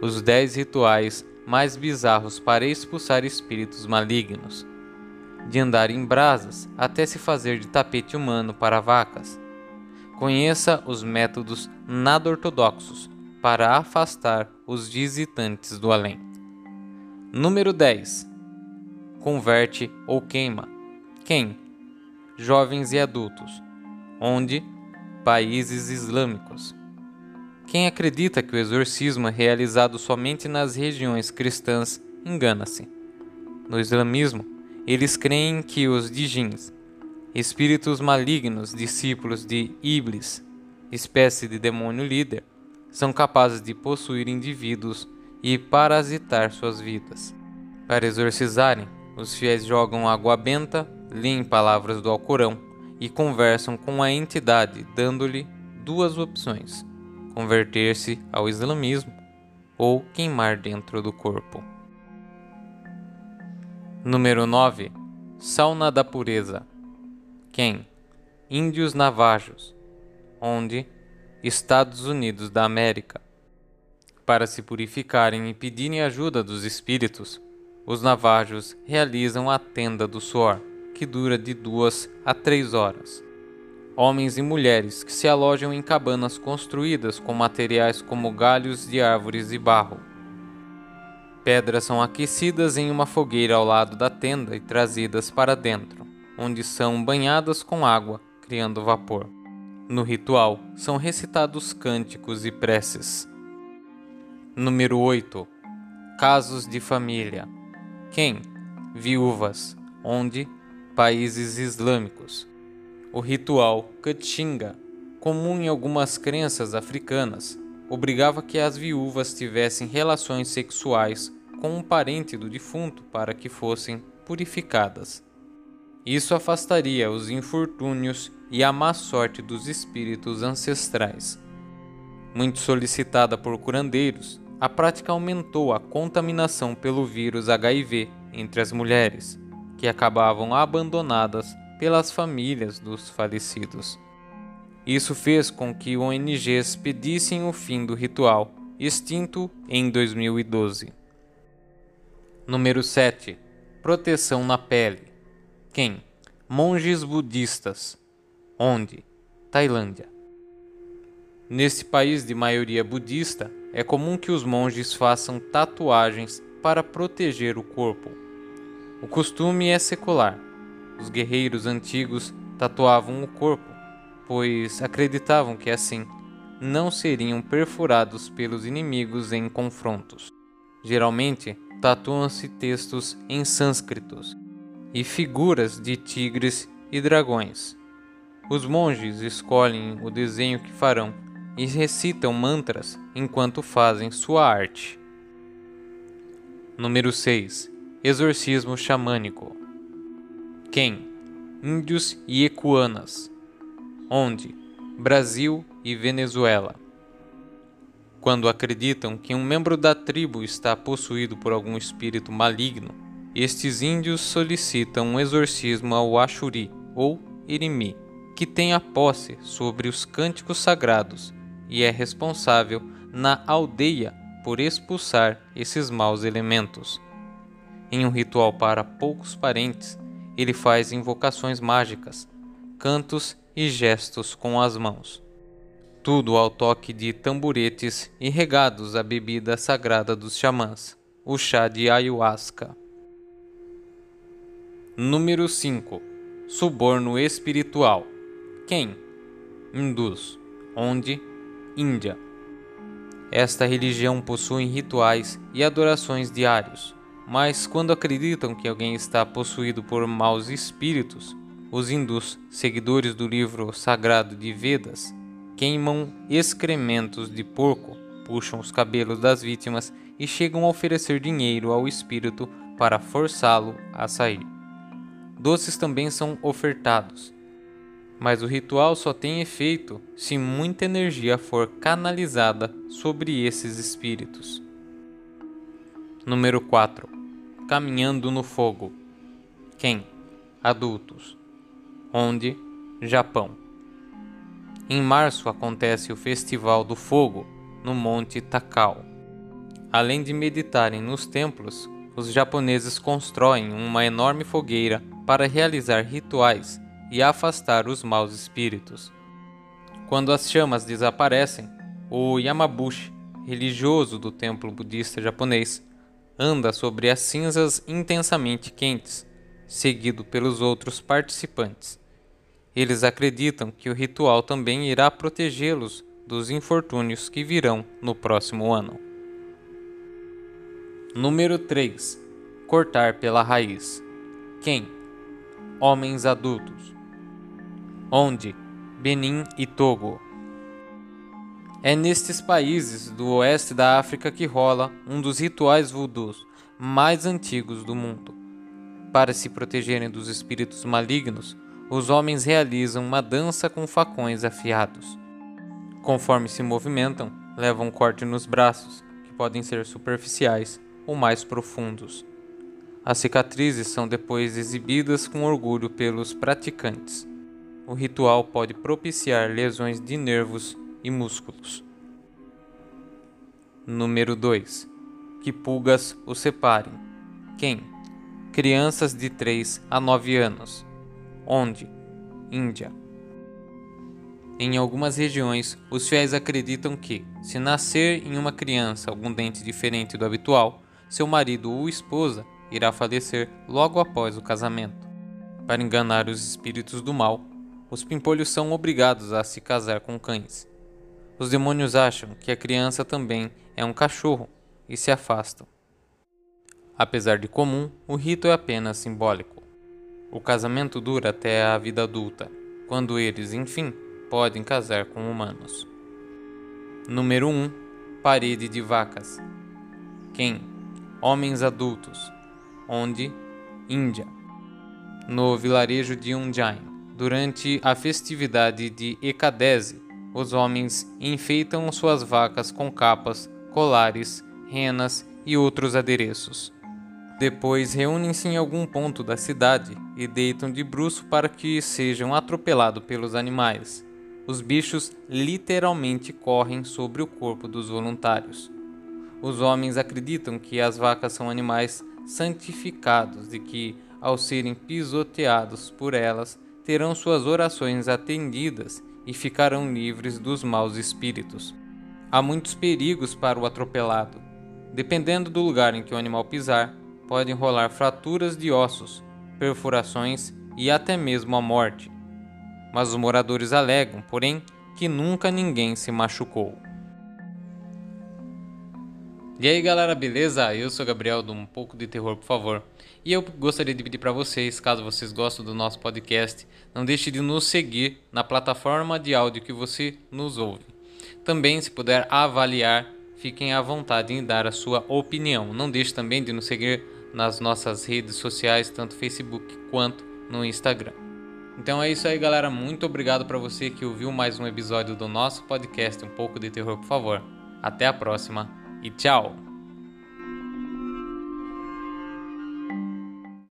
os dez rituais mais bizarros para expulsar espíritos malignos, de andar em brasas até se fazer de tapete humano para vacas. Conheça os métodos nada ortodoxos para afastar os visitantes do além. Número 10. Converte ou queima. Quem? Jovens e adultos. Onde? Países islâmicos. Quem acredita que o exorcismo é realizado somente nas regiões cristãs engana-se. No islamismo, eles creem que os djinns, espíritos malignos discípulos de Iblis, espécie de demônio líder, são capazes de possuir indivíduos e parasitar suas vidas. Para exorcizarem, os fiéis jogam água benta, leem palavras do Alcorão e conversam com a entidade, dando-lhe duas opções converter-se ao islamismo ou queimar dentro do corpo. Número 9. Sauna da Pureza. Quem? Índios Navajos. Onde? Estados Unidos da América. Para se purificarem e pedirem ajuda dos espíritos, os navajos realizam a tenda do suor, que dura de duas a três horas homens e mulheres que se alojam em cabanas construídas com materiais como galhos de árvores e barro. Pedras são aquecidas em uma fogueira ao lado da tenda e trazidas para dentro, onde são banhadas com água, criando vapor. No ritual, são recitados cânticos e preces. Número 8. Casos de família. Quem? Viúvas. Onde? Países islâmicos. O ritual Katinga, comum em algumas crenças africanas, obrigava que as viúvas tivessem relações sexuais com um parente do defunto para que fossem purificadas. Isso afastaria os infortúnios e a má sorte dos espíritos ancestrais. Muito solicitada por curandeiros, a prática aumentou a contaminação pelo vírus HIV entre as mulheres, que acabavam abandonadas pelas famílias dos falecidos. Isso fez com que ONGs pedissem o fim do ritual, extinto em 2012. Número 7. Proteção na pele. Quem? Monges budistas. Onde? Tailândia. Neste país de maioria budista, é comum que os monges façam tatuagens para proteger o corpo. O costume é secular, os guerreiros antigos tatuavam o corpo, pois acreditavam que assim não seriam perfurados pelos inimigos em confrontos. Geralmente, tatuam-se textos em sânscritos e figuras de tigres e dragões. Os monges escolhem o desenho que farão e recitam mantras enquanto fazem sua arte. Número 6. Exorcismo xamânico. Quem? Índios e Ecuanas. Onde? Brasil e Venezuela. Quando acreditam que um membro da tribo está possuído por algum espírito maligno, estes índios solicitam um exorcismo ao Axuri ou Irimi, que tem a posse sobre os cânticos sagrados e é responsável na aldeia por expulsar esses maus elementos. Em um ritual para poucos parentes, ele faz invocações mágicas, cantos e gestos com as mãos. Tudo ao toque de tamburetes e regados à bebida sagrada dos xamãs, o chá de ayahuasca. Número 5. Suborno espiritual. Quem? Hindus. Onde? Índia. Esta religião possui rituais e adorações diários, mas quando acreditam que alguém está possuído por maus espíritos, os hindus, seguidores do livro sagrado de Vedas, queimam excrementos de porco, puxam os cabelos das vítimas e chegam a oferecer dinheiro ao espírito para forçá-lo a sair. Doces também são ofertados, mas o ritual só tem efeito se muita energia for canalizada sobre esses espíritos. Número 4 caminhando no fogo. Quem? Adultos. Onde? Japão. Em março acontece o Festival do Fogo no Monte Takao. Além de meditarem nos templos, os japoneses constroem uma enorme fogueira para realizar rituais e afastar os maus espíritos. Quando as chamas desaparecem, o Yamabushi, religioso do templo budista japonês, anda sobre as cinzas intensamente quentes, seguido pelos outros participantes. Eles acreditam que o ritual também irá protegê-los dos infortúnios que virão no próximo ano. Número 3. Cortar pela raiz. Quem? Homens adultos. Onde? Benin e Togo. É nestes países do oeste da África que rola um dos rituais voodoos mais antigos do mundo. Para se protegerem dos espíritos malignos, os homens realizam uma dança com facões afiados. Conforme se movimentam, levam um corte nos braços, que podem ser superficiais ou mais profundos. As cicatrizes são depois exibidas com orgulho pelos praticantes. O ritual pode propiciar lesões de nervos e músculos. Número 2. Que pulgas o separem. Quem? Crianças de 3 a 9 anos. Onde? Índia. Em algumas regiões, os fiéis acreditam que, se nascer em uma criança algum dente diferente do habitual, seu marido ou esposa irá falecer logo após o casamento. Para enganar os espíritos do mal, os pimpolhos são obrigados a se casar com cães. Os demônios acham que a criança também é um cachorro e se afastam. Apesar de comum, o rito é apenas simbólico. O casamento dura até a vida adulta, quando eles, enfim, podem casar com humanos. Número 1 Parede de vacas. Quem? Homens adultos. Onde? Índia. No vilarejo de Undjain, durante a festividade de Ekadesi, os homens enfeitam suas vacas com capas, colares, renas e outros adereços. Depois reúnem-se em algum ponto da cidade e deitam de bruço para que sejam atropelados pelos animais. Os bichos literalmente correm sobre o corpo dos voluntários. Os homens acreditam que as vacas são animais santificados e que, ao serem pisoteados por elas, terão suas orações atendidas e ficarão livres dos maus espíritos. Há muitos perigos para o atropelado. Dependendo do lugar em que o animal pisar, podem rolar fraturas de ossos, perfurações e até mesmo a morte. Mas os moradores alegam, porém, que nunca ninguém se machucou. E aí galera, beleza? Eu sou Gabriel do Um Pouco de Terror, por favor. E eu gostaria de pedir para vocês, caso vocês gostem do nosso podcast, não deixe de nos seguir na plataforma de áudio que você nos ouve. Também, se puder avaliar, fiquem à vontade em dar a sua opinião. Não deixe também de nos seguir nas nossas redes sociais, tanto Facebook quanto no Instagram. Então é isso aí, galera. Muito obrigado para você que ouviu mais um episódio do nosso podcast Um Pouco de Terror, por favor. Até a próxima e tchau!